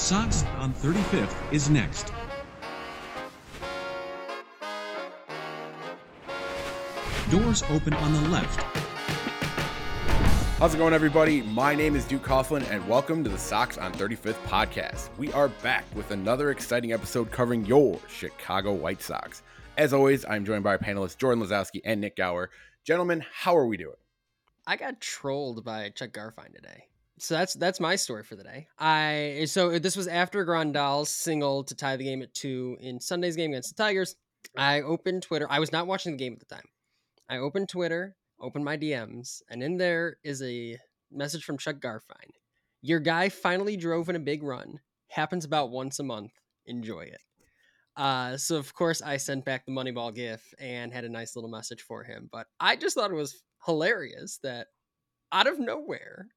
Sox on 35th is next. Doors open on the left. How's it going, everybody? My name is Duke Coughlin, and welcome to the Sox on 35th podcast. We are back with another exciting episode covering your Chicago White Sox. As always, I'm joined by our panelists Jordan Lazowski and Nik Gaur. Gentlemen, how are we doing? I got trolled by Chuck Garfien today. So that's that's my story for the day. I so this was after Grandal's single to tie the game at two in Sunday's game against the Tigers. I opened Twitter. I was not watching the game at the time. I opened Twitter, opened my DMs, and in there is a message from Chuck Garfien. Your guy finally drove in a big run. Happens about once a month. Enjoy it. Uh, so of course I sent back the Moneyball gif and had a nice little message for him. But I just thought it was hilarious that out of nowhere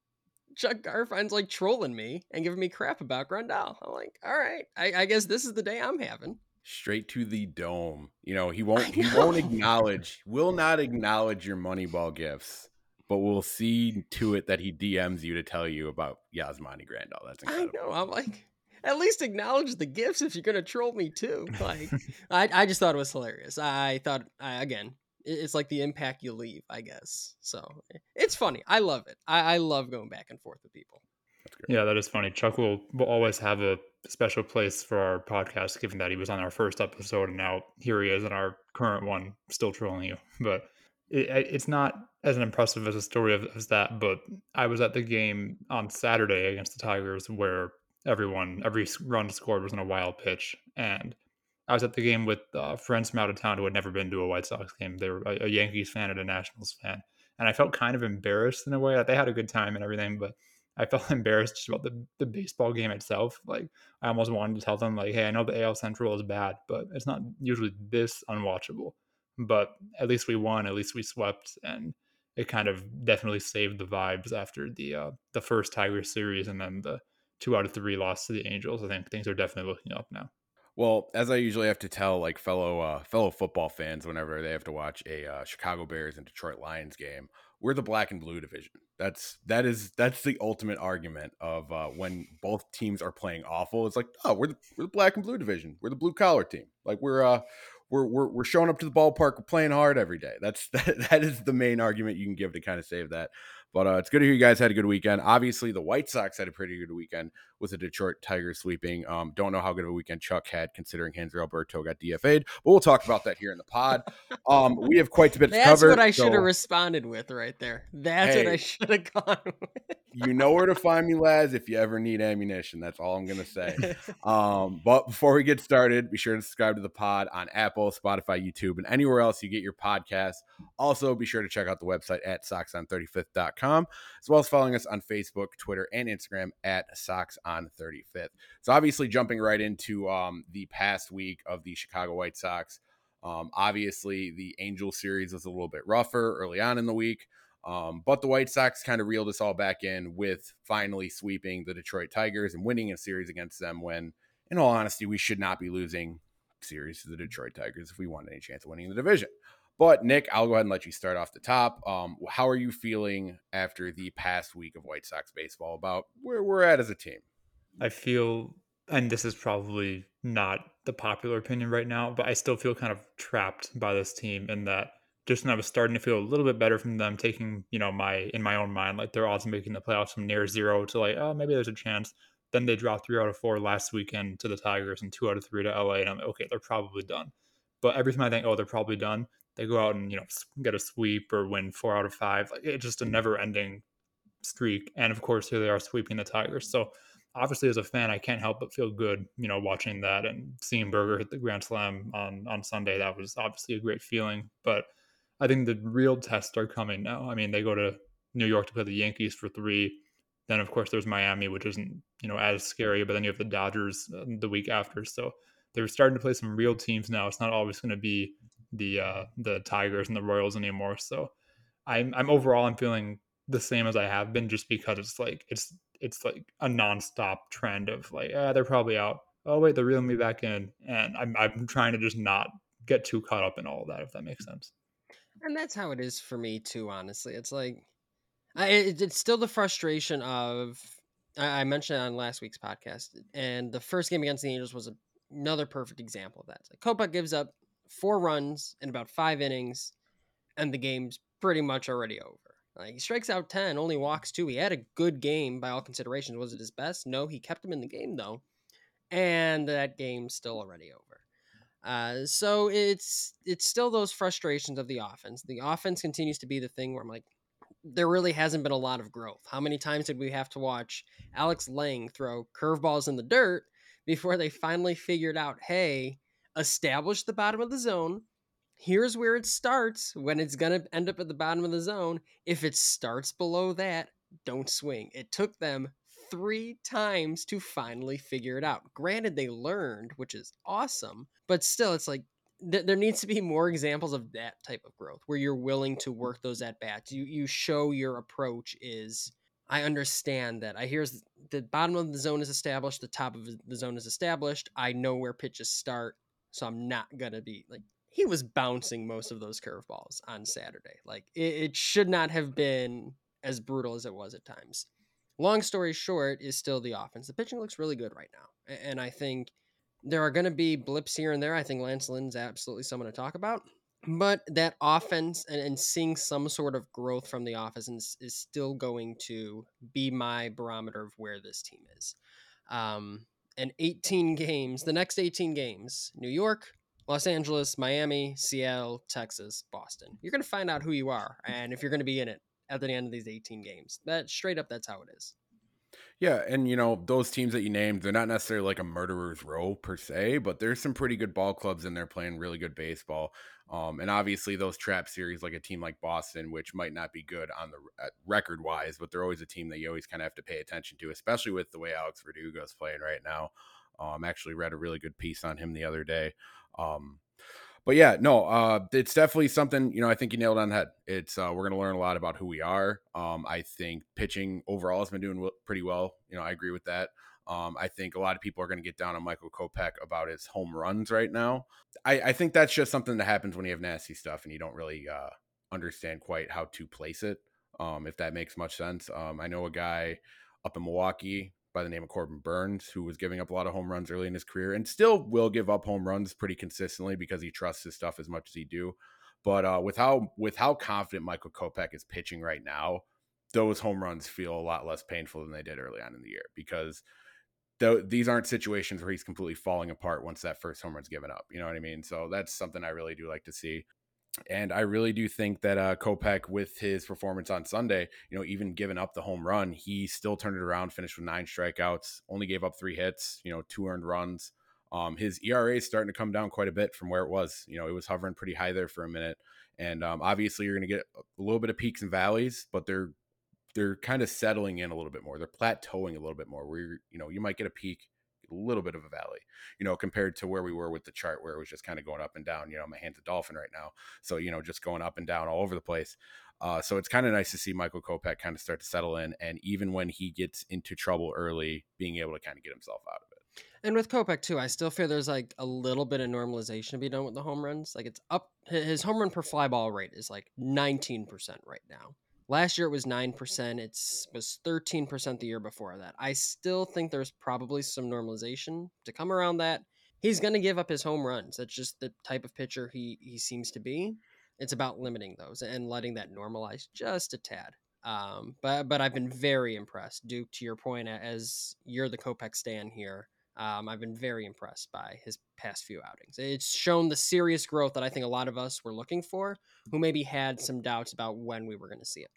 Chuck Garfien's like trolling me and giving me crap about Grandal. I'm like, all right, I, I guess this is the day I'm having. Straight to the dome. You know, he won't he won't acknowledge, will not acknowledge your Moneyball gifts, but we'll see to it that he DMs you to tell you about Yasmani Grandal. That's incredible. I know. I'm like, at least acknowledge the gifts if you're gonna troll me too. Like, I I just thought it was hilarious. I thought I, again, it's like the impact you leave, I guess. So eh, it's funny. I love it. I, I love going back and forth with people. Yeah, that is funny. Chuck will, will always have a special place for our podcast, given that he was on our first episode and now here he is in our current one, still trolling you. But it, it's not as impressive as a story of, as that. But I was at the game on Saturday against the Tigers where everyone, every run scored was in a wild pitch. And I was at the game with uh, friends from out of town who had never been to a White Sox game. They were a, a, Yankees fan and a Nationals fan, and I felt kind of embarrassed in a way. That they had a good time and everything, but I felt embarrassed just about the the baseball game itself. Like I almost wanted to tell them, like, "Hey, I know the AL Central is bad, but it's not usually this unwatchable." But at least we won. At least we swept, and it kind of definitely saved the vibes after the uh, the first Tiger series, and then the two out of three loss to the Angels. I think things are definitely looking up now. Well, as I usually have to tell like fellow uh, fellow football fans whenever they have to watch a uh, Chicago Bears and Detroit Lions game, we're the black and blue division. That's that is that's the ultimate argument of uh, when both teams are playing awful. It's like, oh, we're the, we're the black and blue division. We're the blue collar team. Like we're uh we're, we're we're showing up to the ballpark. We're playing hard every day. That's that, that is the main argument you can give to kind of save that. But uh, it's good to hear you guys had a good weekend. Obviously, the White Sox had a pretty good weekend with the Detroit Tigers sweeping. Um, don't know how good of a weekend Chuck had considering Hanser Alberto got DFA'd, but we'll talk about that here in the pod. Um, we have quite a bit That's to cover. what I should have responded with right there. That's hey, what I should have gone with. you know where to find me, lads, if you ever need ammunition. That's all I'm going to say. um, but before we get started, be sure to subscribe to the pod on Apple, Spotify, YouTube, and anywhere else you get your podcasts. Also, be sure to check out the website at soxon35th.com, as well as following us on Facebook, Twitter, and Instagram at Sox on 35th. So, obviously, jumping right into um, the past week of the Chicago White Sox. Um, obviously, the Angel series was a little bit rougher early on in the week. Um, but the White Sox kind of reeled us all back in with finally sweeping the Detroit Tigers and winning a series against them when, in all honesty, we should not be losing series to the Detroit Tigers if we want any chance of winning the division. But Nik, I'll go ahead and let you start off the top. Um, how are you feeling after the past week of White Sox baseball about where we're at as a team? I feel, and this is probably not the popular opinion right now, but I still feel kind of trapped by this team in that just when I was starting to feel a little bit better from them, taking you know my in my own mind like they're of making the playoffs from near zero to like oh maybe there's a chance. Then they dropped three out of four last weekend to the Tigers and two out of three to LA, and I'm like, okay, they're probably done. But every time I think, oh, they're probably done, they go out and you know get a sweep or win four out of five. Like it's just a never-ending streak. And of course, here they are sweeping the Tigers. So obviously, as a fan, I can't help but feel good, you know, watching that and seeing Burger hit the grand slam on on Sunday. That was obviously a great feeling, but I think the real tests are coming now. I mean, they go to New York to play the Yankees for three. Then, of course, there's Miami, which isn't you know as scary. But then you have the Dodgers uh, the week after. So they're starting to play some real teams now. It's not always going to be the uh, the Tigers and the Royals anymore. So I'm I'm overall I'm feeling the same as I have been, just because it's like it's it's like a nonstop trend of like ah they're probably out. Oh wait, they're reeling me back in, and I'm I'm trying to just not get too caught up in all of that if that makes sense and that's how it is for me too honestly it's like I, it, it's still the frustration of I, I mentioned on last week's podcast, and the first game against the Angels was a, another perfect example of that. Like Kopech gives up four runs in about five innings, and the game's pretty much already over. Like he strikes out ten, only walks two. He had a good game by all considerations. Was it his best? No, he kept him in the game though, and that game's still already over. Uh, so it's it's still those frustrations of the offense. The offense continues to be the thing where I'm like, there really hasn't been a lot of growth. How many times did we have to watch Alex Lange throw curveballs in the dirt before they finally figured out, hey, establish the bottom of the zone. Here's where it starts when it's going to end up at the bottom of the zone. If it starts below that, don't swing. It took them three times to finally figure it out. Granted, they learned, which is awesome, but still, it's like th- there needs to be more examples of that type of growth where you're willing to work those at bats. You you show your approach is I understand that. I hear the bottom of the zone is established, the top of the zone is established. I know where pitches start, so I'm not gonna be like he was bouncing most of those curveballs on Saturday. Like it, it should not have been as brutal as it was at times. Long story short, is still the offense. The pitching looks really good right now, and I think there are going to be blips here and there. I think Lance Lynn's absolutely someone to talk about. But that offense and, and seeing some sort of growth from the offense is, is, still going to be my barometer of where this team is. Um, and 18 games, the next 18 games, New York, Los Angeles, Miami, Seattle, Texas, Boston. You're going to find out who you are and if you're going to be in it at the end of these 18 games. That straight up, that's how it is. Yeah, and you know those teams that you named, they're not necessarily like a murderer's row per se, but there's some pretty good ball clubs in there playing really good baseball. Um, and obviously those trap series, like a team like Boston, which might not be good on the record wise, but they're always a team that you always kind of have to pay attention to, especially with the way Alex Verdugo is playing right now. Um, actually read a really good piece on him the other day. Um, but yeah, no, uh, it's definitely something. You know, I think you nailed on the head. It's uh, we're going to learn a lot about who we are. Um, I think pitching overall has been doing pretty well. You know, I agree with that. Um, I think a lot of people are going to get down on Michael Kopech about his home runs right now. I, I, think that's just something that happens when you have nasty stuff and you don't really uh, understand quite how to place it. Um, if that makes much sense. Um, I know a guy up in Milwaukee by the name of Corbin Burnes, who was giving up a lot of home runs early in his career and still will give up home runs pretty consistently because he trusts his stuff as much as he do. But uh, with how with how confident Michael Kopech is pitching right now, those home runs feel a lot less painful than they did early on in the year because th- these aren't situations where he's completely falling apart once that first home run's given up. You know what I mean? So that's something I really do like to see. And I really do think that uh, Kopech, with his performance on Sunday, you know, even giving up the home run, he still turned it around, finished with nine strikeouts, only gave up three hits, you know, two earned runs. Um, his ERA is starting to come down quite a bit from where it was. You know, it was hovering pretty high there for a minute. And um, obviously, you're going to get a little bit of peaks and valleys, but they're they're kind of settling in a little bit more. They're plateauing a little bit more. Where you know you might get a peak a little bit of a valley, you know, compared to where we were with the chart where it was just kind of going up and down. You know, my hand's a dolphin right now. So, you know, just going up and down all over the place. Uh, so it's kind of nice to see Michael Kopech kind of start to settle in. And even when he gets into trouble early, being able to kind of get himself out of it. And with Kopech too, I still feel there's like a little bit of normalization to be done with the home runs. Like it's up, his home run per fly ball rate is like 19% right now. Last year it was 9%. It's was 13% the year before that. I still think there's probably some normalization to come around that. He's going to give up his home runs. That's just the type of pitcher he he seems to be. It's about limiting those and letting that normalize just a tad. Um, but but I've been very impressed, Duke. To your point, as you're the Kopech stand here, um, I've been very impressed by his past few outings. It's shown the serious growth that I think a lot of us were looking for, who maybe had some doubts about when we were going to see it.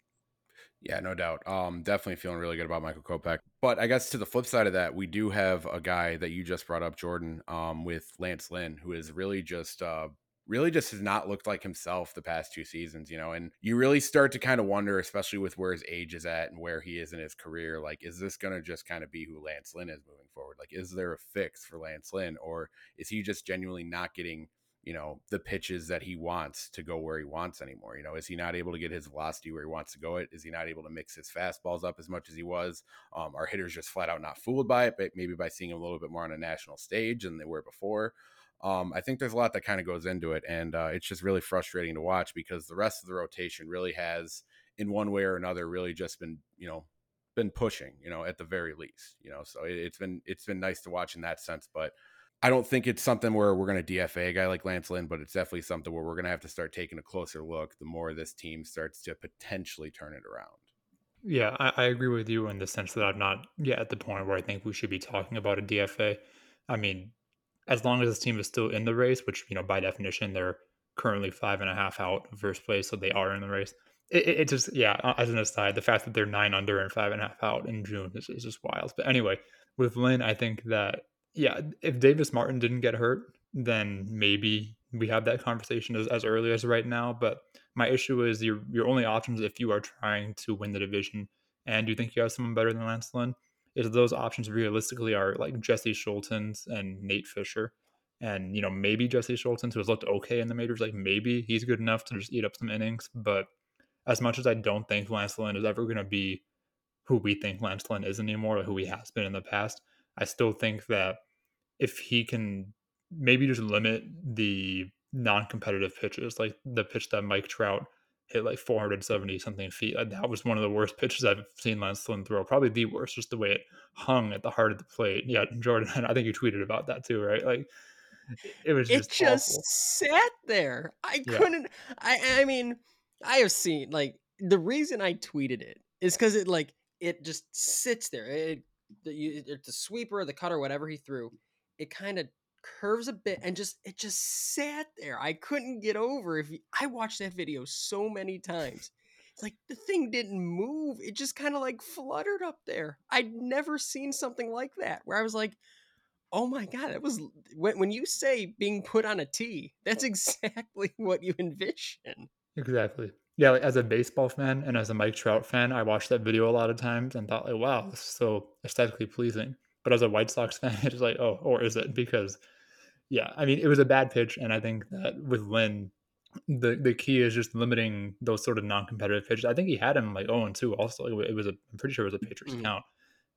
Yeah, no doubt. Um, definitely feeling really good about Michael Kopech. But I guess to the flip side of that, we do have a guy that you just brought up, Jordan, um, with Lance Lynn, who is really just uh, really just has not looked like himself the past two seasons, you know, and you really start to kind of wonder, especially with where his age is at and where he is in his career, like, is this going to just kind of be who Lance Lynn is moving forward? Like, is there a fix for Lance Lynn or is he just genuinely not getting you know the pitches that he wants to go where he wants anymore? You know is he not able to get his velocity where he wants to go it is he not able to mix his fastballs up as much as he was? Um, our hitters just flat out not fooled by it but maybe by seeing him a little bit more on a national stage than they were before um, I think there's a lot that kind of goes into it, and uh, it's just really frustrating to watch because the rest of the rotation really has, in one way or another, really just been you know been pushing, you know, at the very least, you know. So it, has been it's been nice to watch in that sense, but I don't think it's something where we're going to DFA a guy like Lance Lynn, but it's definitely something where we're going to have to start taking a closer look the more this team starts to potentially turn it around. Yeah, I, I agree with you in the sense that I'm not yet at the point where I think we should be talking about a DFA. I mean, as long as this team is still in the race, which you know by definition they're currently five and a half out first place, so they are in the race. It, it, it just yeah. As an aside, the fact that they're nine under and five and a half out in June is, is just wild. But anyway, with Lynn, I think that yeah, if Davis Martin didn't get hurt, then maybe we have that conversation as, as early as right now. But my issue is your your only options if you are trying to win the division and you think you have someone better than Lance Lynn is those options realistically are like Jesse Scholtens and Nate Fisher. And, you know, maybe Jesse Scholtens, who has looked okay in the majors, like maybe he's good enough to just eat up some innings. But as much as I don't think Lance Lynn is ever going to be who we think Lance Lynn is anymore, or who he has been in the past, I still think that if he can maybe just limit the non-competitive pitches, like the pitch that Mike Trout hit like 470 something feet. That was one of the worst pitches I've seen Lance Lynn throw. Probably the worst, just the way it hung at the heart of the plate. Yeah, Jordan, I think you tweeted about that too, right? Like it was just it just awful. sat there. I yeah. couldn't. I I mean, I have seen like the reason I tweeted it is because it like it just sits there. It, the, it's the sweeper, the cutter, whatever he threw. It kind of curves a bit and just it just sat there. I couldn't get over if you, I watched that video so many times. It's like the thing didn't move. It just kind of like fluttered up there. I'd never seen something like that where I was like, "Oh my god, that was when when you say being put on a tee, that's exactly what you envision." Exactly. Yeah, like as a baseball fan and as a Mike Trout fan, I watched that video a lot of times and thought like, "Wow, this is so aesthetically pleasing." But as a White Sox fan, it's like, "Oh, or is it?" Because yeah, I mean, it was a bad pitch, and I think that with Lynn, the the key is just limiting those sort of non-competitive pitches. I think he had him like 0 and 2 also. It was a I'm pretty sure it was a pitcher's mm-hmm. count.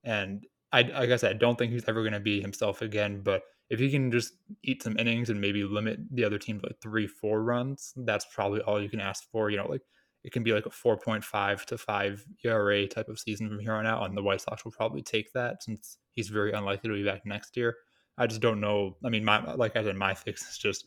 And I like I said, I don't think he's ever going to be himself again, but if he can just eat some innings and maybe limit the other team to like 3 4 runs, that's probably all you can ask for, you know, like it can be like a 4.5 to 5 ERA type of season from here on out and the White Sox will probably take that since he's very unlikely to be back next year. I just don't know. I mean, my like I said, my fix is just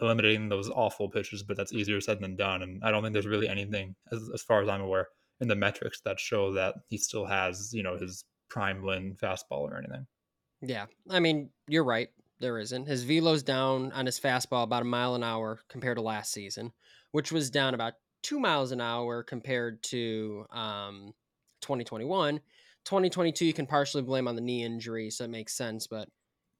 eliminating those awful pitches, but that's easier said than done. And I don't think there's really anything, as, as far as I'm aware, in the metrics that show that he still has, you know, his prime Lynn fastball or anything. Yeah, I mean, you're right. There isn't. His velo's down on his fastball about a mile an hour compared to last season, which was down about two miles an hour compared to um, 2021. 2022, you can partially blame on the knee injury, so it makes sense, but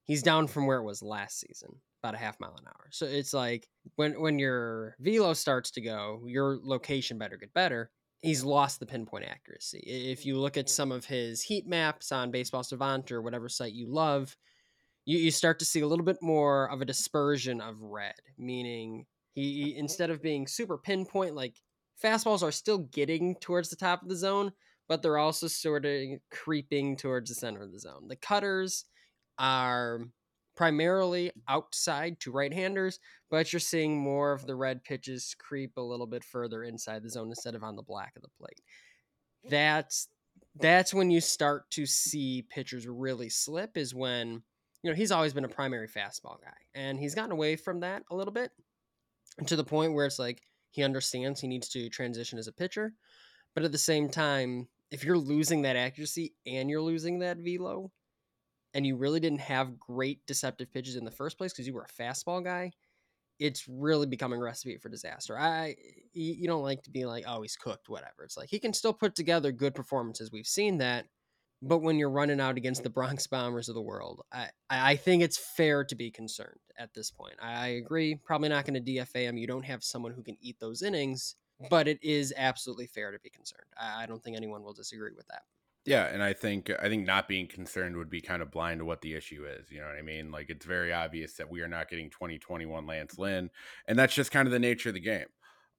he's down from where it was last season, about a half mile an hour. So it's like when when your velo starts to go, your location better get better. He's lost the pinpoint accuracy. If you look at some of his heat maps on Baseball Savant or whatever site you love, you, you start to see a little bit more of a dispersion of red, meaning he, instead of being super pinpoint, like fastballs are still getting towards the top of the zone, but they're also sort of creeping towards the center of the zone. The cutters are primarily outside to right-handers, but you're seeing more of the red pitches creep a little bit further inside the zone instead of on the black of the plate. That's that's when you start to see pitchers really slip is when you know he's always been a primary fastball guy and he's gotten away from that a little bit to the point where it's like he understands he needs to transition as a pitcher but at the same time if you're losing that accuracy and you're losing that velo and you really didn't have great deceptive pitches in the first place because you were a fastball guy, it's really becoming a recipe for disaster. I you don't like to be like, oh, he's cooked, whatever. It's like he can still put together good performances. We've seen that, but when you're running out against the Bronx Bombers of the world, I I think it's fair to be concerned at this point. I agree. Probably not going to DFA him. You don't have someone who can eat those innings, but it is absolutely fair to be concerned. I, I don't think anyone will disagree with that. Yeah, and I think I think not being concerned would be kind of blind to what the issue is. You know what I mean? Like it's very obvious that we are not getting 2021 Lance Lynn, and that's just kind of the nature of the game.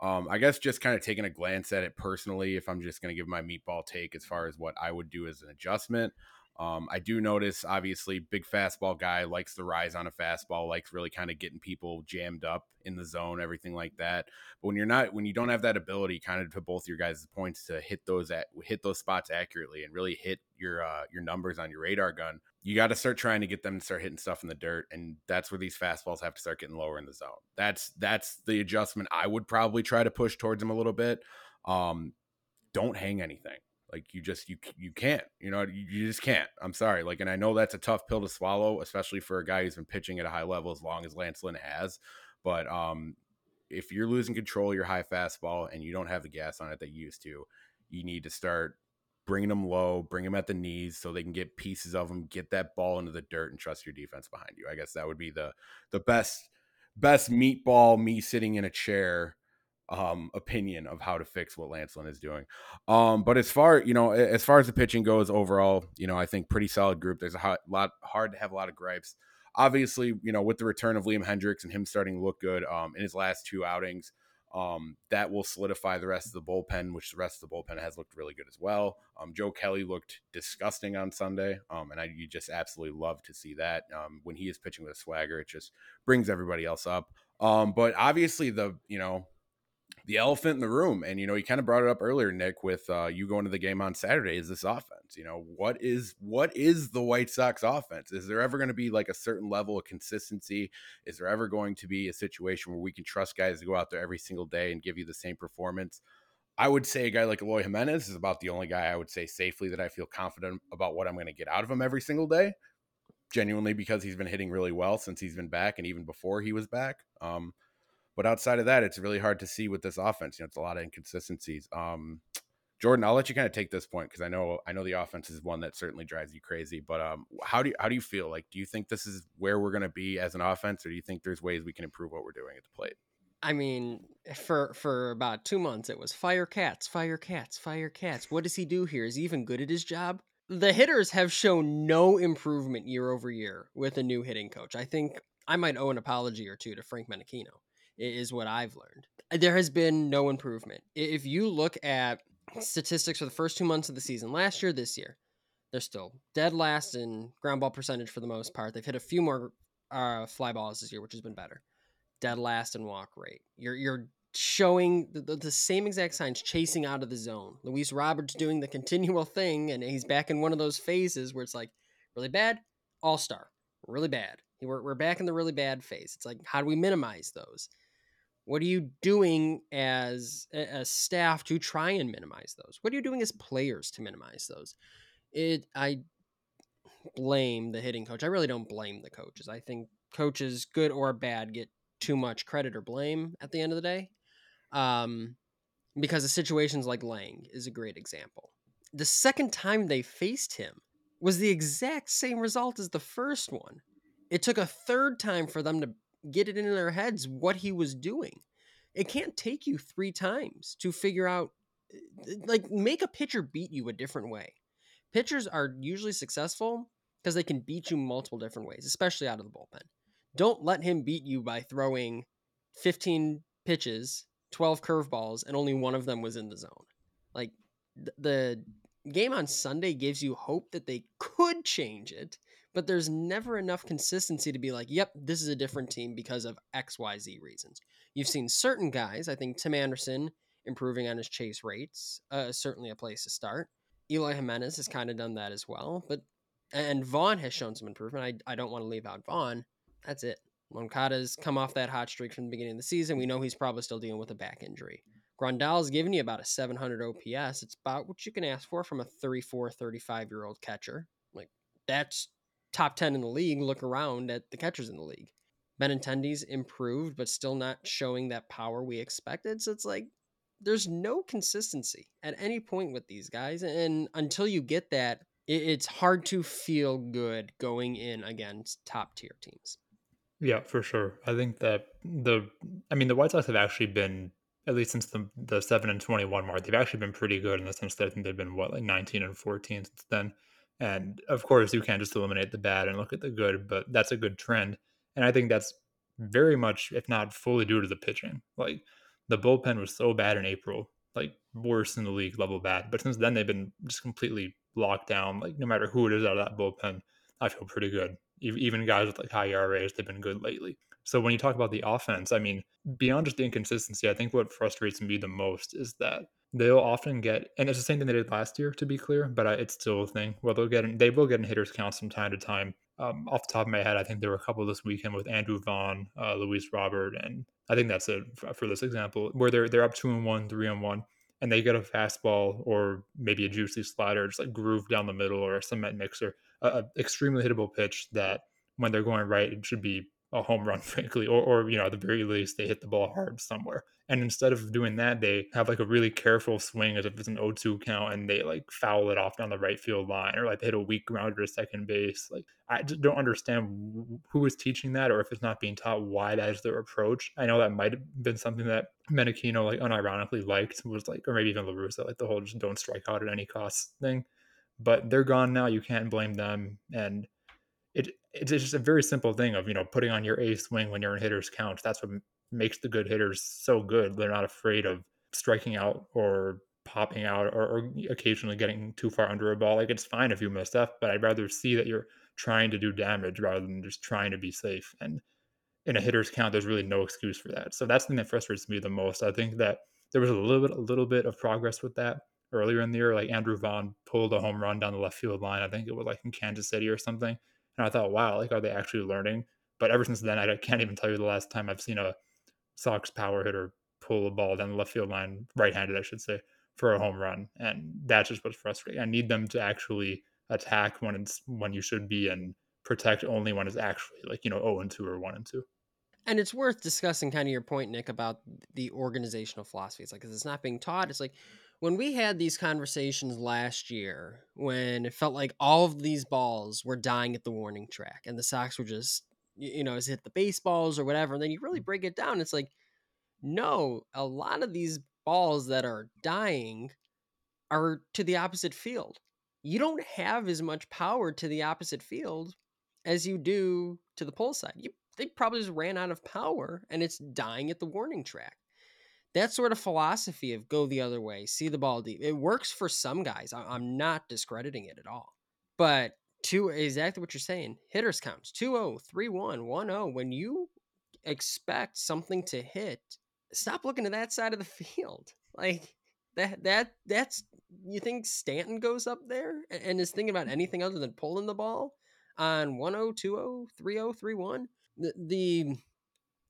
Um, I guess just kind of taking a glance at it personally, if I'm just going to give my meatball take as far as what I would do as an adjustment. Um, I do notice, obviously, big fastball guy likes to rise on a fastball, likes really kind of getting people jammed up in the zone, everything like that. But when you're not, when you don't have that ability, kind of to both your guys' points to hit those at hit those spots accurately and really hit your uh, your numbers on your radar gun, you got to start trying to get them to start hitting stuff in the dirt, and that's where these fastballs have to start getting lower in the zone. That's that's the adjustment I would probably try to push towards them a little bit. Um, don't hang anything like you just you you can't you know you, just can't i'm sorry like and i know that's a tough pill to swallow especially for a guy who's been pitching at a high level as long as lance lynn has but um if you're losing control of your high fastball and you don't have the gas on it that you used to you need to start bringing them low bring them at the knees so they can get pieces of them get that ball into the dirt and trust your defense behind you. I guess that would be the the best best meatball me sitting in a chair um, opinion of how to fix what Lance Lynn is doing. Um, but as far you know, as far as the pitching goes overall, you know, I think pretty solid group. There's a hot, lot hard to have a lot of gripes. Obviously, you know, with the return of Liam Hendriks and him starting to look good um, in his last two outings, um, that will solidify the rest of the bullpen, which the rest of the bullpen has looked really good as well. Um, Joe Kelly looked disgusting on Sunday, um, and I you just absolutely love to see that. Um, when he is pitching with a swagger, it just brings everybody else up. Um, but obviously, the you know the elephant in the room. And you know, you kind of brought it up earlier, Nik, with uh, you going to the game on Saturday. Is this offense? You know, what is what is the White Sox offense? Is there ever going to be like a certain level of consistency? Is there ever going to be a situation where we can trust guys to go out there every single day and give you the same performance? I would say a guy like Eloy Jimenez is about the only guy I would say safely that I feel confident about what I'm going to get out of him every single day. Genuinely, because he's been hitting really well since he's been back, and even before he was back. Um, but outside of that, it's really hard to see with this offense. You know, it's a lot of inconsistencies. Um, Jordan, I'll let you kind of take this point because I know I know the offense is one that certainly drives you crazy. But um, how do you, how do you feel? Like, do you think this is where we're going to be as an offense, or do you think there's ways we can improve what we're doing at the plate? I mean, for for about two months, it was fire cats, fire cats, fire cats. What does he do here? Is he even good at his job? The hitters have shown no improvement year over year with a new hitting coach. I think I might owe an apology or two to Frank Menechino is what I've learned. Uh, there has been no improvement. If you look at statistics for the first two months of the season, last year, this year, they're still dead last in ground ball percentage for the most part. They've hit a few more uh, fly balls this year, which has been better. Dead last in walk rate. You're you're showing the, the, the, same exact signs chasing out of the zone. Luis Roberts doing the continual thing, and he's back in one of those phases where it's like really bad, all star, really bad. We're, we're back in the really bad phase. It's like, how do we minimize those? What are you doing as a staff to try and minimize those? What are you doing as players to minimize those? It I blame the hitting coach. I really don't blame the coaches. I think coaches, good or bad, get too much credit or blame at the end of the day. Um, because of situations like Lang is a great example. The second time they faced him was the exact same result as the first one. It took a third time for them to get it into their heads what he was doing. It can't take you three times to figure out, eh, like, make a pitcher beat you a different way. Pitchers are usually successful because they can beat you multiple different ways, especially out of the bullpen. Don't let him beat you by throwing 15 pitches, 12 curveballs, and only one of them was in the zone. Like, the game on Sunday gives you hope that they could change it but there's never enough consistency to be like, yep, this is a different team because of XYZ reasons. You've seen certain guys, I think Tim Anderson improving on his chase rates, uh, certainly a place to start. Eloy Jimenez has kind of done that as well, but and Vaughn has shown some improvement. I, I don't want to leave out Vaughn. That's it. Moncada's come off that hot streak from the beginning of the season. We know he's probably still dealing with a back injury. Grandal's giving you about a 700 OPS. It's about what you can ask for from a 34, 35 year old catcher. Like, that's top 10 in the league look around at the catchers in the league. Benintendi's improved, but still not showing that power we expected. So it's like there's no consistency at any point with these guys. And until you get that, it's hard to feel good going in against top tier teams. Yeah, for sure. I think that the, I mean, the White Sox have actually been, at least since the, the 7 and 21 mark, they've actually been pretty good in the sense that I think they've been, what, like 19 and 14 since then. And of course, you can't just eliminate the bad and look at the good, but that's a good trend. And I think that's very much, if not fully, due to the pitching. Like the bullpen was so bad in April, like worse in the league level bad. But since then, they've been just completely locked down, like no matter who it is out of that bullpen, I feel pretty good. Even guys with like high ERAs, they've been good lately. So when you talk about the offense, I mean, beyond just the inconsistency, I think what frustrates me the most is that they'll often get, and it's the same thing they did last year, to be clear, but it's still a thing. Well, they'll get, in, they will get in hitters counts from time to time. Um, off the top of my head, I think there were a couple this weekend with Andrew Vaughn, uh, Luis Robert, and I think that's it for this example, where they're they're up two and one, three and one, and they get a fastball or maybe a juicy slider, just like groove down the middle or a cement mixer, a, a extremely hittable pitch that when they're going right, it should be a home run, frankly, or, or you know, at the very least, they hit the ball hard somewhere. And instead of doing that, they have like a really careful swing as if it's an 0-2 count, and they like foul it off down the right field line, or like they hit a weak grounder to second base. Like I just don't understand who is teaching that, or if it's not being taught, why that is their approach. I know that might have been something that Menechino like unironically liked was like, or maybe even La Russa, like the whole just don't strike out at any cost thing. But they're gone now. You can't blame them, and it it's just a very simple thing of you know putting on your A swing when you're in hitters count. That's what makes the good hitters so good. They're not afraid of striking out or popping out or, or occasionally getting too far under a ball. Like it's fine if you miss stuff, but I'd rather see that you're trying to do damage rather than just trying to be safe. And in a hitter's count, there's really no excuse for that. So that's the thing that frustrates me the most. I think that there was a little bit, a little bit of progress with that earlier in the year. Like Andrew Vaughn pulled a home run down the left field line. I think it was like in Kansas City or something. And I thought, wow, like, are they actually learning? But ever since then, I can't even tell you the last time I've seen a Sox power hitter pull a ball down the left field line, right handed, I should say, for a home run. And that's just what's frustrating. I need them to actually attack when it's when you should be and protect only when it's actually like, you know, 0 and 2 or 1 and 2. And it's worth discussing kind of your point, Nik, about the organizational philosophy. It's like, because it's not being taught. It's like, when we had these conversations last year, when it felt like all of these balls were dying at the warning track and the Sox were just, you know, is hit the baseballs or whatever, and then you really mm. break it down, it's like, no, a lot of these balls that are dying are to the opposite field. You don't have as much power to the opposite field as you do to the pull side. You they probably just ran out of power and it's dying at the warning track that sort of philosophy of go the other way, see the ball deep, it works for some guys. I'm not discrediting it at all. But two, exactly what you're saying, hitters counts 2 0, 3 1, 1 0. When you expect something to hit, stop looking to that side of the field. Like, that that that's you think Stanton goes up there and is thinking about anything other than pulling the ball on 1-0, 2-0, 3-0, 3-1? The, the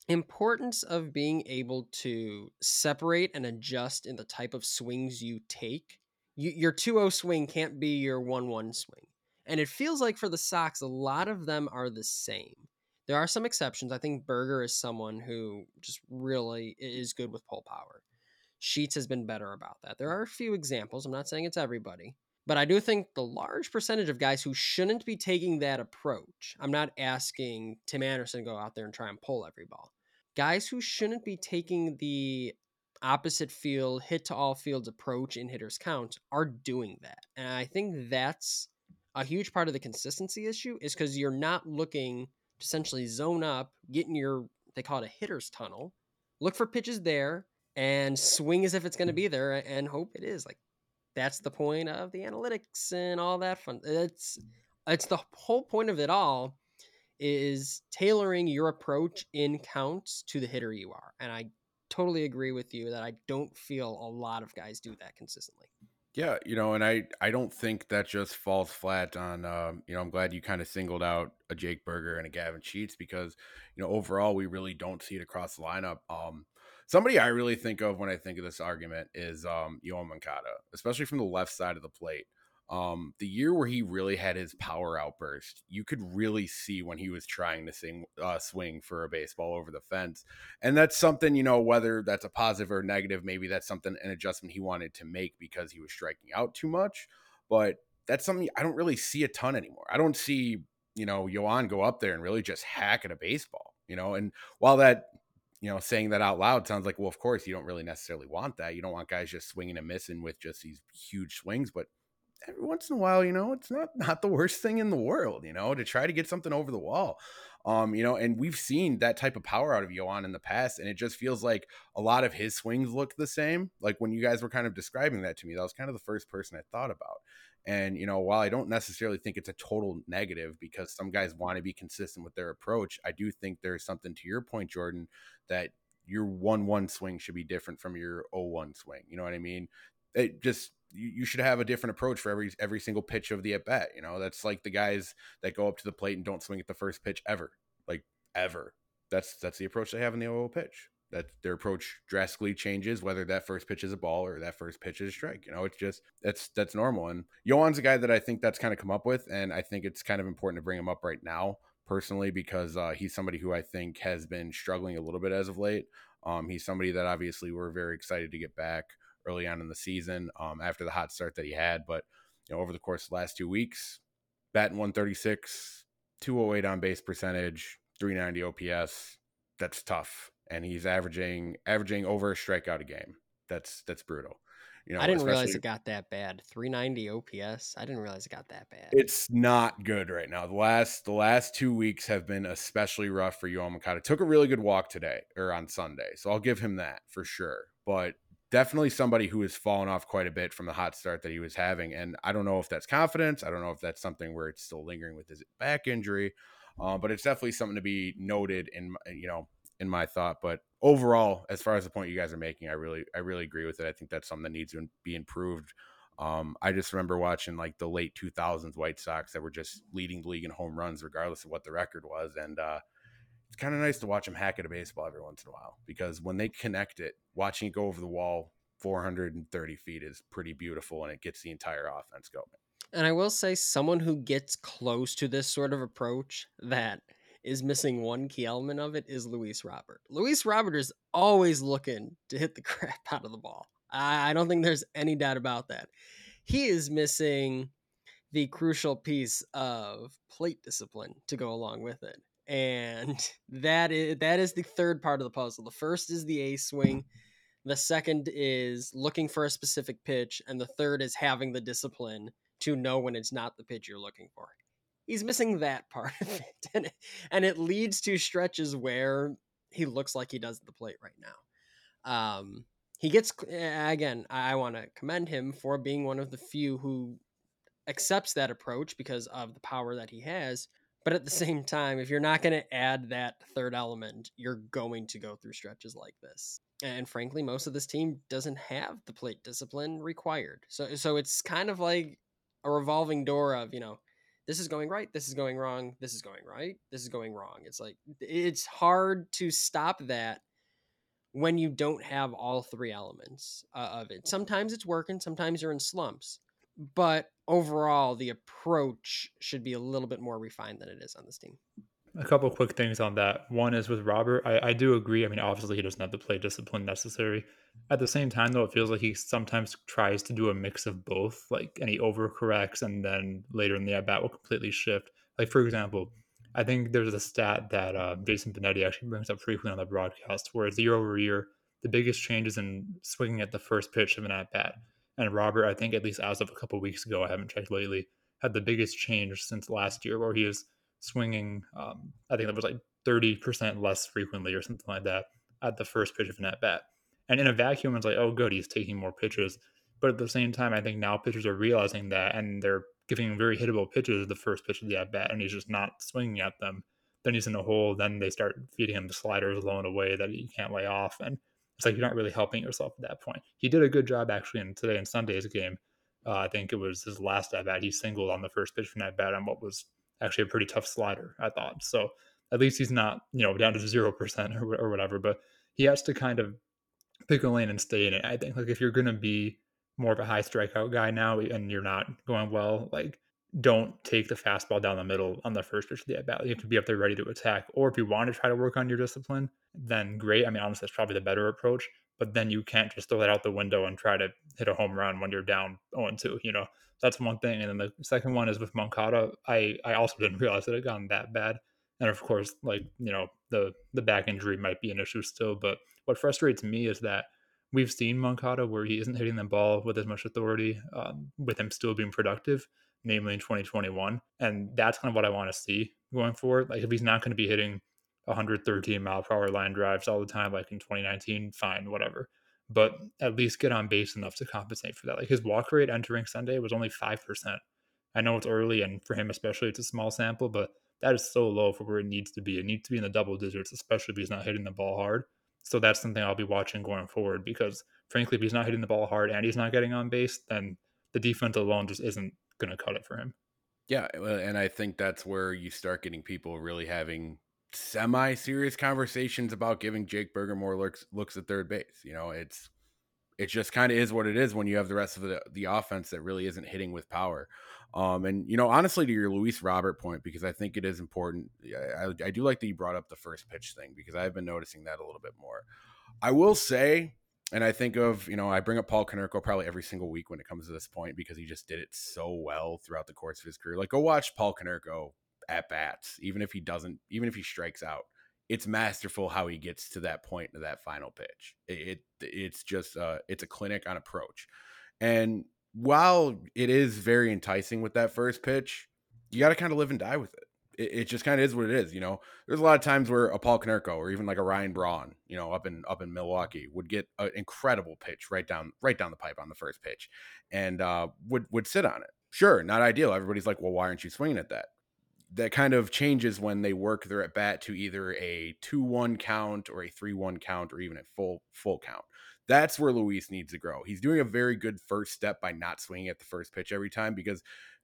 importance of being able to separate and adjust in the type of swings you take. You, your 2-0 swing can't be your 1-1 swing. And it feels like for the Sox, a lot of them are the same. There are some exceptions. I think Burger is someone who just really is good with pull power. Sheets has been better about that. There are a few examples. I'm not saying it's everybody, but I do think the large percentage of guys who shouldn't be taking that approach, I'm not asking Tim Anderson to go out there and try and pull every ball guys who shouldn't be taking the opposite field, hit to all fields approach in hitters count are doing that. And I think that's a huge part of the consistency issue is because you're not looking to essentially zone up, get in your, they call it a hitter's tunnel, look for pitches there and swing as if it's going to be there and hope it is. Like that's the point of the analytics and all that fun. It's, it's the whole point of it all is tailoring your approach in counts to the hitter you are. And I totally agree with you that I don't feel a lot of guys do that consistently. Yeah, you know, and I I don't think that just falls flat on um, you know, I'm glad you kind of singled out a Jake Burger and a Gavin Sheets because, you know, overall we really don't see it across the lineup. Um somebody I really think of when I think of this argument is um Yoan Moncada, especially from the left side of the plate. Um, the year where he really had his power outburst, you could really see when he was trying to sing, uh, swing for a baseball over the fence. And that's something, you know, whether that's a positive or negative, maybe that's something, an adjustment he wanted to make because he was striking out too much. But that's something I don't really see a ton anymore. I don't see, you know, Yoan go up there and really just hack at a baseball, you know, and while that, you know, saying that out loud sounds like, well, of course, you don't really necessarily want that. You don't want guys just swinging and missing with just these huge swings, but every once in a while, you know, it's not not the worst thing in the world, you know, to try to get something over the wall. Um, you know, and we've seen that type of power out of Yoan in the past, and it just feels like a lot of his swings look the same. Like when you guys were kind of describing that to me, that was kind of the first person I thought about. And, you know, while I don't necessarily think it's a total negative because some guys want to be consistent with their approach, I do think there's something to your point, Jordan, that your 1 1 swing should be different from your 0 1 swing. You know what I mean? It just, you, you should have a different approach for every every single pitch of the at bat. You know, that's like the guys that go up to the plate and don't swing at the first pitch ever, like ever. That's that's the approach they have in the 0 pitch that their approach drastically changes whether that first pitch is a ball or that first pitch is a strike you know it's just that's that's normal and Yoan's a guy that I think that's kind of come up with and I think it's kind of important to bring him up right now personally because uh, he's somebody who I think has been struggling a little bit as of late um, he's somebody that obviously we're very excited to get back early on in the season um, after the hot start that he had but you know over the course of the last two weeks batting 136 208 on base percentage 390 ops that's tough and he's averaging averaging over a strikeout a game. That's that's brutal. You know, I didn't realize it got that bad. 390 OPS. I didn't realize it got that bad. It's not good right now. The last the last two weeks have been especially rough for Yoan Moncada. Took a really good walk today or on Sunday, so I'll give him that for sure. But definitely somebody who has fallen off quite a bit from the hot start that he was having. And I don't know if that's confidence. I don't know if that's something where it's still lingering with his back injury. Um, but it's definitely something to be noted in you know in my thought. But overall, as far as the point you guys are making, I really, I really agree with it. I think that's something that needs to be improved. Um, I just remember watching like the late 2000s White Sox that were just leading the league in home runs, regardless of what the record was. And uh, it's kind of nice to watch them hack at a baseball every once in a while because when they connect it, watching it go over the wall 430 feet is pretty beautiful and it gets the entire offense going. And I will say, someone who gets close to this sort of approach that is missing one key element of it is Luis Robert. Luis Robert is always looking to hit the crap out of the ball. I, don't think there's any doubt about that. He is missing the crucial piece of plate discipline to go along with it. And that is that is the third part of the puzzle. The first is the A swing. The second is looking for a specific pitch, and the third is having the discipline to know when it's not the pitch you're looking for he's missing that part of it. And, it, and it leads to stretches where he looks like he does at the plate right now. Um, he gets, again, I want to commend him for being one of the few who accepts that approach because of the power that he has. But at the same time, if you're not going to add that third element, you're going to go through stretches like this. And frankly, most of this team doesn't have the plate discipline required. So so it's kind of like a revolving door of, you know, this is going right, this is going wrong, this is going right, this is going wrong. It's like it's hard to stop that when you don't have all three elements uh, of it. Sometimes it's working, sometimes you're in slumps. But overall, the approach should be a little bit more refined than it is on this team. A couple quick things on that. One is with Robert. I, I do agree. I mean, obviously, he doesn't have the play discipline necessary. At the same time, though, it feels like he sometimes tries to do a mix of both, like, and he overcorrects, and then later in the at bat will completely shift. Like, for example, I think there's a stat that uh, Jason Benetti actually brings up frequently on the broadcast, where it's year over year, the biggest changes in swinging at the first pitch of an at bat. And Robert, I think, at least as of a couple of weeks ago, I haven't checked lately, had the biggest change since last year, where he was swinging, um, I think that was like 30% less frequently or something like that at the first pitch of an at bat. And in a vacuum, it's like, oh, good, he's taking more pitches. But at the same time, I think now pitchers are realizing that and they're giving very hittable pitches the first pitch of the at bat, and he's just not swinging at them. Then he's in a hole. Then they start feeding him the sliders low and away that he can't lay off. And it's like you're not really helping yourself at that point. He did a good job actually in today and Sunday's game. Uh, I think it was his last at bat. He singled on the first pitch from that bat on what was actually a pretty tough slider, I thought. So at least he's not, you know, down to 0% or, or whatever, but he has to kind of pick a lane and stay in it. I think like if you're to be more of a high strikeout guy now and you're not going well, like don't take the fastball down the middle on the first pitch of the at bat. You have to be up there ready to attack. Or if you want to try to work on your discipline, then great. I mean, honestly, that's probably the better approach. But then you can't just throw that out the window and try to hit a home run when you're down 0 2. You know, that's one thing. And then the second one is with Moncada. I I also didn't realize that it had gotten that bad. And of course, like you know, the the back injury might be an issue still. But what frustrates me is that we've seen Moncada where he isn't hitting the ball with as much authority, um, with him still being productive, namely in 2021. And that's kind of what I want to see going forward. Like if he's not going to be hitting 113 mile per hour line drives all the time, like in 2019, fine, whatever. but at least get on base enough to compensate for that. Like his walk rate entering Sunday was only 5%. I know it's early and for him especially it's a small sample, but that is so low for where it needs to be. It needs to be in the double digits, especially if he's not hitting the ball hard. So that's something I'll be watching going forward because frankly, if he's not hitting the ball hard and he's not getting on base, then the defense alone just isn't going to cut it for him. Yeah, and I think that's where you start getting people really having semi-serious conversations about giving Jake Burger more looks looks at third base. You know, it's it just kind of is what it is when you have the rest of the the offense that really isn't hitting with power. Um, and you know, honestly, to your Luis Robert point, because I think it is important. I, I do like that you brought up the first pitch thing because I've been noticing that a little bit more. I will say, and I think of you know, I bring up Paul Konerko probably every single week when it comes to this point because he just did it so well throughout the course of his career. Like, go watch Paul Konerko at bats, even if he doesn't, even if he strikes out. It's masterful how he gets to that point to that final pitch. It, it it's just uh, it's a clinic on approach, and while it is very enticing with that first pitch, you got to kind of live and die with it. It. It, just kind of is what it is. You know, there's a lot of times where a Paul Konerko or even like a Ryan Braun, you know, up in up in Milwaukee, would get an incredible pitch right down right down the pipe on the first pitch, and uh, would would sit on it. Sure, not ideal. Everybody's like, well, why aren't you swinging at that? That kind of changes when they work their at bat to either a two one count or a three one count or even a full full count that's where Luis needs to grow. He's doing a very good first step by not swinging at the first pitch every time because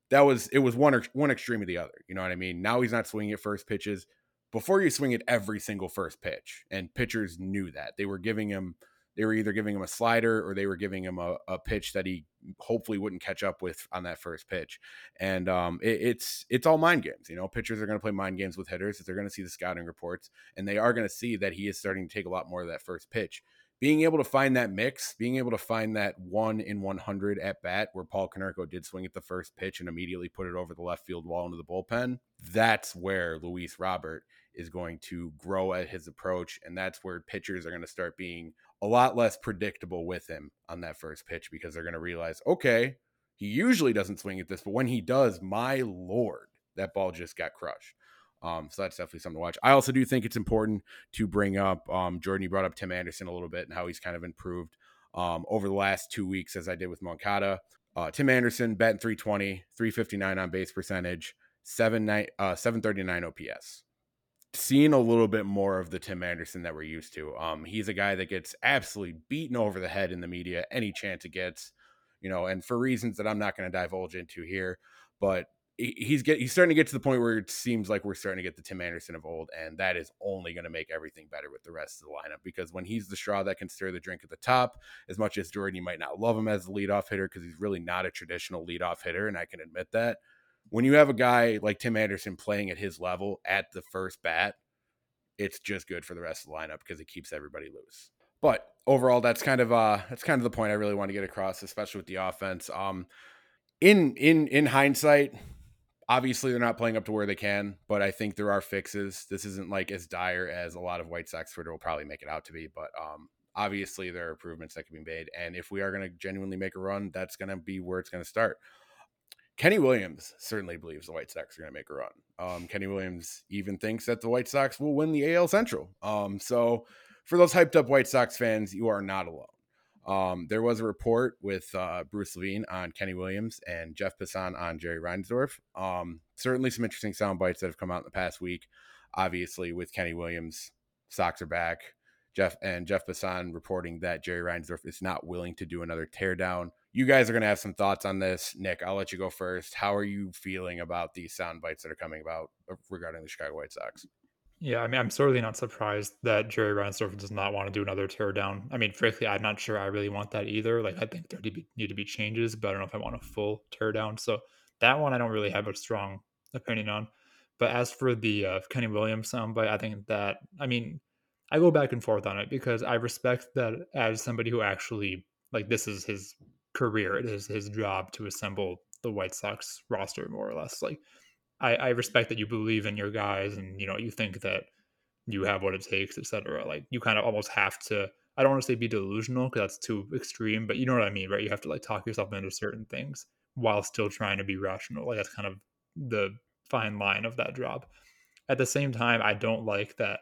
that was it was one or one extreme of the other. You know what I mean? Now he's not swinging at first pitches. Before you swing at every single first pitch, and pitchers knew that they were giving him they were either giving him a slider or they were giving him a, a pitch that he hopefully wouldn't catch up with on that first pitch. And um, it, it's it's all mind games. You know, pitchers are going to play mind games with hitters. They're going to see the scouting reports, and they are going to see that he is starting to take a lot more of that first pitch being able to find that mix, being able to find that one in 100 at bat where Paul Konerko did swing at the first pitch and immediately put it over the left field wall into the bullpen, that's where Luis Robert is going to grow at his approach. And that's where pitchers are going to start being a lot less predictable with him on that first pitch because they're going to realize, okay, he usually doesn't swing at this, but when he does, my lord, that ball just got crushed. Um, so that's definitely something to watch. I also do think it's important to bring up um, Jordan. You brought up Tim Anderson a little bit and how he's kind of improved um, over the last two weeks, as I did with Moncada. Uh, Tim Anderson batting 320, 359 on base percentage, seven uh, 739 OPS. Seeing a little bit more of the Tim Anderson that we're used to. Um, he's a guy that gets absolutely beaten over the head in the media any chance it gets, you know, and for reasons that I'm not going to divulge into here. But he's get he's starting to get to the point where it seems like we're starting to get the Tim Anderson of old, and that is only going to make everything better with the rest of the lineup because when he's the straw that can stir the drink at the top, as much as Jordan, you might not love him as a leadoff hitter because he's really not a traditional leadoff hitter, and I can admit that. When you have a guy like Tim Anderson playing at his level at the first bat, it's just good for the rest of the lineup because it keeps everybody loose. But overall, that's kind of uh that's kind of the point I really want to get across, especially with the offense. Um in in in hindsight, obviously they're not playing up to where they can, but I think there are fixes. This isn't like as dire as a lot of White Sox Twitter will probably make it out to be, but um, obviously there are improvements that can be made. And if we are going to genuinely make a run, that's going to be where it's going to start. Kenny Williams certainly believes the White Sox are going to make a run. Um, Kenny Williams even thinks that the White Sox will win the AL Central. Um, so for those hyped up White Sox fans, you are not alone. Um, there was a report with uh, Bruce Levine on Kenny Williams and Jeff Passan on Jerry Reinsdorf. Um, certainly some interesting sound bites that have come out in the past week. Obviously, with Kenny Williams, Sox are back. Jeff and Jeff Passan reporting that Jerry Reinsdorf is not willing to do another teardown. You guys are going to have some thoughts on this. Nik, I'll let you go first. How are you feeling about these sound bites that are coming about uh, regarding the Chicago White Sox? Yeah, I mean, I'm certainly not surprised that Jerry Reinsdorf does not want to do another teardown. I mean, frankly, I'm not sure I really want that either. Like, I think there need to be changes, but I don't know if I want a full teardown. So that one, I don't really have a strong opinion on. But as for the uh, Kenny Williams soundbite, I think that, I mean, I go back and forth on it because I respect that as somebody who actually, like, this is his career, it is his job to assemble the White Sox roster, more or less. Like, I, I respect that you believe in your guys and you know you think that you have what it takes, etc. Like you kind of almost have to. I don't want to say be delusional because that's too extreme, but you know what I mean, right? You have to like talk yourself into certain things while still trying to be rational. Like that's kind of the fine line of that job. At the same time, I don't like that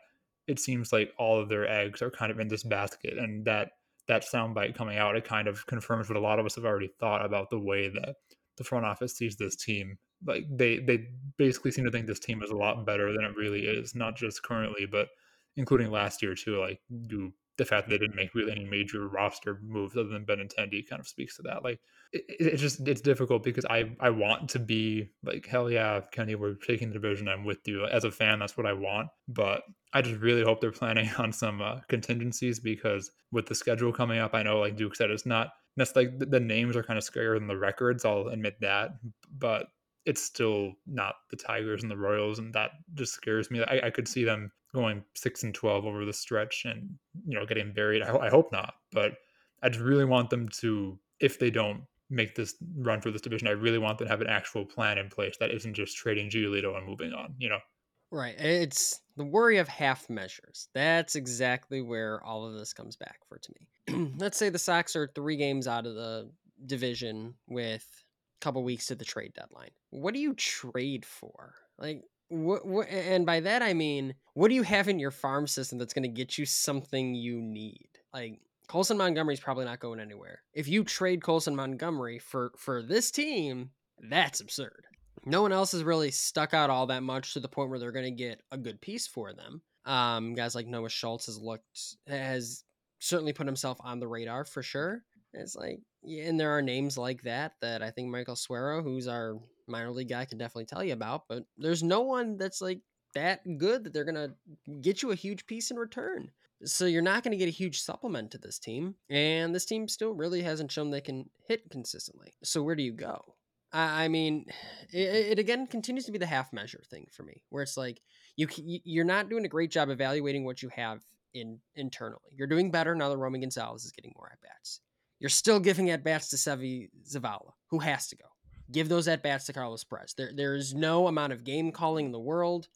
it seems like all of their eggs are kind of in this basket and that that soundbite coming out, it kind of confirms what a lot of us have already thought about the way that the front office sees this team. Like they they basically seem to think this team is a lot better than it really is, not just currently, but including last year too. Like do the fact that they didn't make really any major roster moves other than Benintendi kind of speaks to that. Like it, it's just it's difficult because I I want to be like hell yeah Kenny we're taking the division I'm with you as a fan that's what I want but I just really hope they're planning on some uh, contingencies because with the schedule coming up I know like Duke said it's not that's like the names are kind of scarier than the records I'll admit that but it's still not the Tigers and the Royals, and that just scares me. I, I could see them going six and twelve over the stretch, and you know getting buried. I, I hope not, but I just really want them to, if they don't make this run for this division, I really want them to have an actual plan in place that isn't just trading Giolito and moving on. You know, Right. It's the worry of half measures. That's exactly where all of this comes back for to me. Let's say the Sox are three games out of the division with couple weeks to the trade deadline. What do you trade for? Like what, what and by that I mean, what do you have in your farm system that's going to get you something you need? Like Colson Montgomery's probably not going anywhere. If you trade Colson Montgomery for for this team, that's absurd. No one else has really stuck out all that much to the point where they're going to get a good piece for them. Um, guys like Noah Schultz has looked has certainly put himself on the radar for sure. It's like, and there are names like that that I think Michael Suero, who's our minor league guy, can definitely tell you about. But there's no one that's like that good that they're gonna get you a huge piece in return. So you're not to get a huge supplement to this team, and this team still really hasn't shown they can hit consistently. So where do you go? I mean, it, it, again continues to be the half measure thing for me, where it's like you you're not doing a great job evaluating what you have in internally. You're doing better now that Roman Gonzalez is getting more at bats. You're still giving at bats to Seby Zavala, who has to go. Give those at bats to Carlos Perez. There, there is no amount of game calling in the world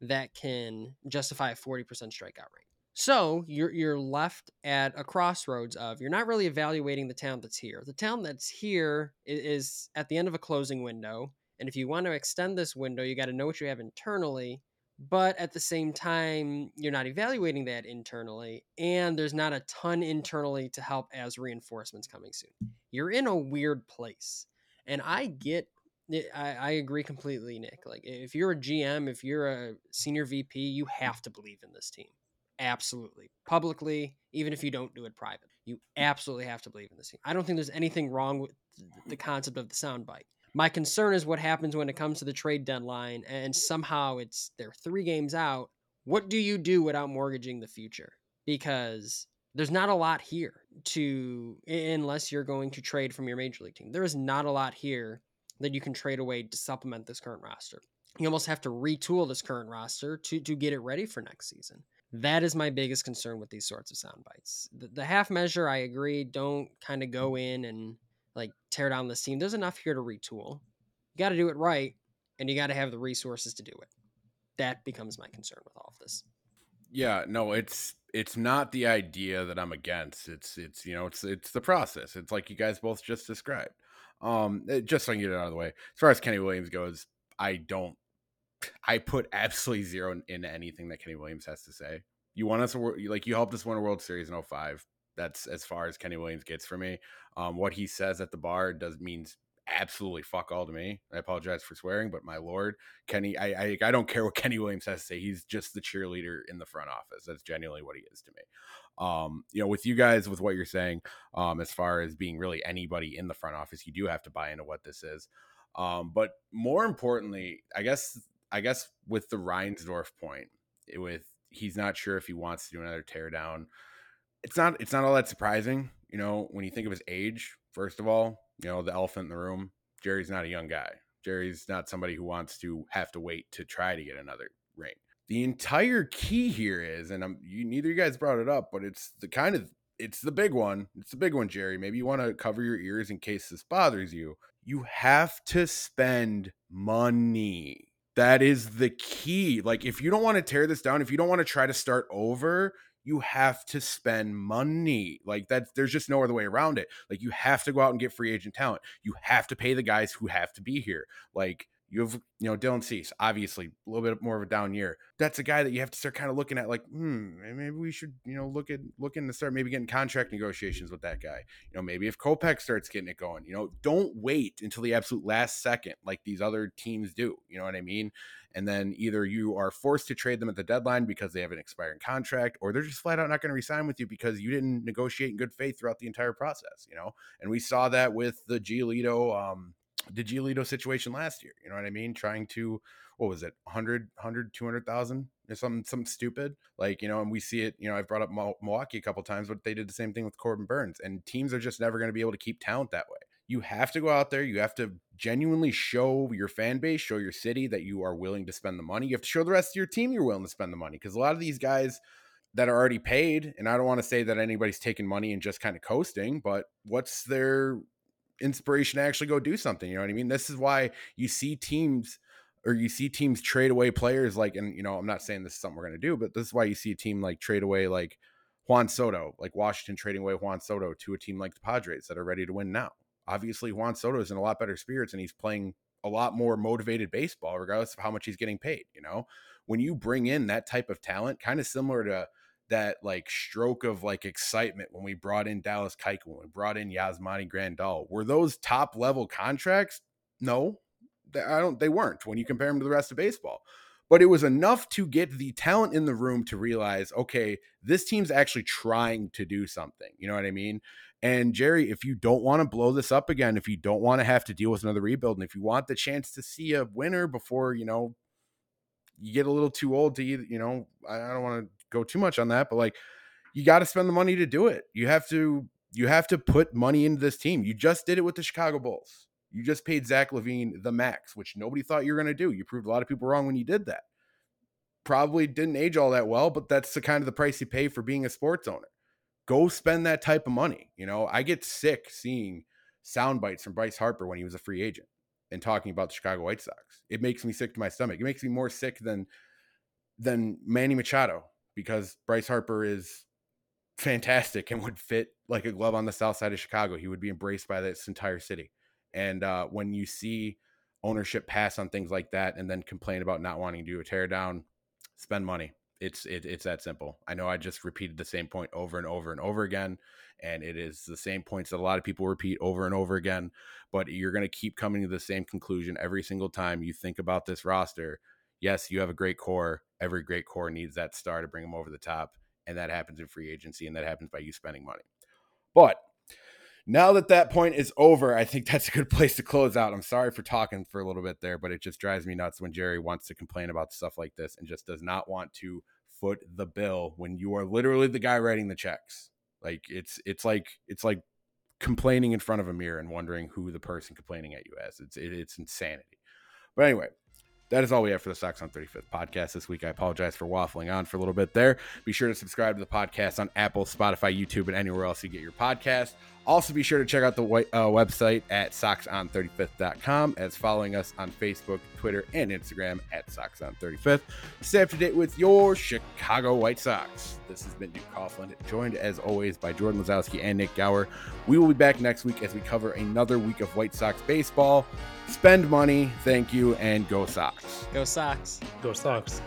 that can justify a 40% strikeout rate. So you're you're left at a crossroads of you're not really evaluating the talent that's here. The talent that's here is at the end of a closing window, and if you want to extend this window, you got to know what you have internally but at the same time you're not evaluating that internally and there's not a ton internally to help as reinforcements coming soon. You're in a weird place and i get I, I agree completely Nik like if you're a gm if you're a senior vp you have to believe in this team absolutely publicly even if you don't do it private you absolutely have to believe in this team. I don't think there's anything wrong with the concept of the soundbite my concern is what happens when it comes to the trade deadline and somehow it's they're three games out. What do you do without mortgaging the future? Because there's not a lot here to unless you're going to trade from your major league team. There is not a lot here that you can trade away to supplement this current roster. You almost have to retool this current roster to to get it ready for next season. That is my biggest concern with these sorts of sound bites. The, the half measure, I agree. Don't kind of go in and like tear down the team. There's enough here to retool. You got to do it right, and you got to have the resources to do it. That becomes my concern with all of this. Yeah, no, it's it's not the idea that I'm against. It's it's you know it's it's the process. It's like you guys both just described. Um, just so I can get it out of the way. As far as Kenny Williams goes, I don't. I put absolutely zero into anything that Kenny Williams has to say. You want us to like you helped us win a World Series in 05. That's as far as Kenny Williams gets for me. Um, what he says at the bar does means absolutely fuck all to me. I apologize for swearing, but my lord, Kenny, I, I, I don't care what Kenny Williams has to say. He's just the cheerleader in the front office. That's genuinely what he is to me. Um, you know, with you guys, with what you're saying, um, as far as being really anybody in the front office, you do have to buy into what this is. Um, but more importantly, I guess, I guess with the Reinsdorf point, with he's not sure if he wants to do another teardown it's not it's not all that surprising, you know, when you think of his age. First of all, you know, the elephant in the room. Jerry's not a young guy. Jerry's not somebody who wants to have to wait to try to get another ring. The entire key here is, and I'm you, neither you guys brought it up, but it's the kind of it's the big one. It's the big one, Jerry. Maybe you want to cover your ears in case this bothers you. You have to spend money. That is the key. Like if you don't want to tear this down, if you don't want to try to start over, you have to spend money. Like that, there's just no other way around it. Like you have to go out and get free agent talent. You have to pay the guys who have to be here. Like You have, you know, Dylan Cease, obviously a little bit more of a down year. That's a guy that you have to start kind of looking at, like, hmm, maybe we should, you know, look at looking to start maybe getting contract negotiations with that guy. You know, maybe if Kopech starts getting it going, you know, don't wait until the absolute last second like these other teams do. You know what I mean? And then either you are forced to trade them at the deadline because they have an expiring contract, or they're just flat out not going to resign with you because you didn't negotiate in good faith throughout the entire process. You know, and we saw that with the Giolito um, the Giolito situation last year. You know what I mean? Trying to, what was it, 100, 100, 200,000 or something, something stupid. Like, you know, and we see it, you know, I've brought up Milwaukee a couple times, but they did the same thing with Corbin Burnes And teams are just never going to be able to keep talent that way. You have to go out there. You have to genuinely show your fan base, show your city that you are willing to spend the money. You have to show the rest of your team you're willing to spend the money. Because a lot of these guys, that are already paid. And I don't want to say that anybody's taking money and just kind of coasting, but what's their inspiration to actually go do something. You know what I mean? This is why you see teams or you see teams trade away players like, and you know, I'm not saying this is something we're going to do, but this is why you see a team like trade away like Juan Soto, like Washington trading away Juan Soto to a team like the Padres that are ready to win now. Obviously, Juan Soto is in a lot better spirits and he's playing a lot more motivated baseball, regardless of how much he's getting paid. You know, when you bring in that type of talent, kind of similar to that like stroke of like excitement when we brought in Dallas Keuchel, when we brought in Yasmani Grandal. Were those top level contracts? No, I don't. They weren't when you compare them to the rest of baseball. But it was enough to get the talent in the room to realize, okay, this team's actually trying to do something. You know what I mean? And Jerry, if you don't want to blow this up again, if you don't want to have to deal with another rebuild, and if you want the chance to see a winner before you know you get a little too old to you know, I don't want to go too much on that, but like you got to spend the money to do it. You have to you have to put money into this team. You just did it with the Chicago Bulls. You just paid Zach LaVine the max, which nobody thought you were going to do. You proved a lot of people wrong when you did that. Probably didn't age all that well, but that's the kind of the price you pay for being a sports owner. Go spend that type of money. You know, I get sick seeing sound bites from Bryce Harper when he was a free agent and talking about the Chicago White Sox. It makes me sick to my stomach. It makes me more sick than than Manny Machado because Bryce Harper is fantastic and would fit like a glove on the south side of Chicago. He would be embraced by this entire city. And uh, when you see ownership pass on things like that and then complain about not wanting to do a tear down, spend money. It's it, it's that simple. I know I just repeated the same point over and over and over again, and it is the same points that a lot of people repeat over and over again. But you're going to keep coming to the same conclusion every single time you think about this roster. Yes, you have a great core every great core needs that star to bring them over the top. And that happens in free agency, and that happens by you spending money. But now that that point is over, I think that's a good place to close out. I'm sorry for talking for a little bit there, but it just drives me nuts when Jerry wants to complain about stuff like this and just does not want to foot the bill when you are literally the guy writing the checks. Like it's it's like it's like complaining in front of a mirror and wondering who the person complaining at you is. It's it, it's insanity. But anyway, that is all we have for the Sox on 35th podcast this week. I apologize for waffling on for a little bit there. Be sure to subscribe to the podcast on Apple, Spotify, YouTube, and anywhere else you get your podcast. Also, be sure to check out the uh, website at soxon35th.com as following us on Facebook, Twitter, and Instagram at soxon35th. Stay up to date with your Chicago White Sox. This has been Duke Coughlin, joined as always by Jordan Lazowski and Nik Gaur. We will be back next week as we cover another week of White Sox baseball. Spend money, thank you, and go Sox. Go Sox. Go Sox.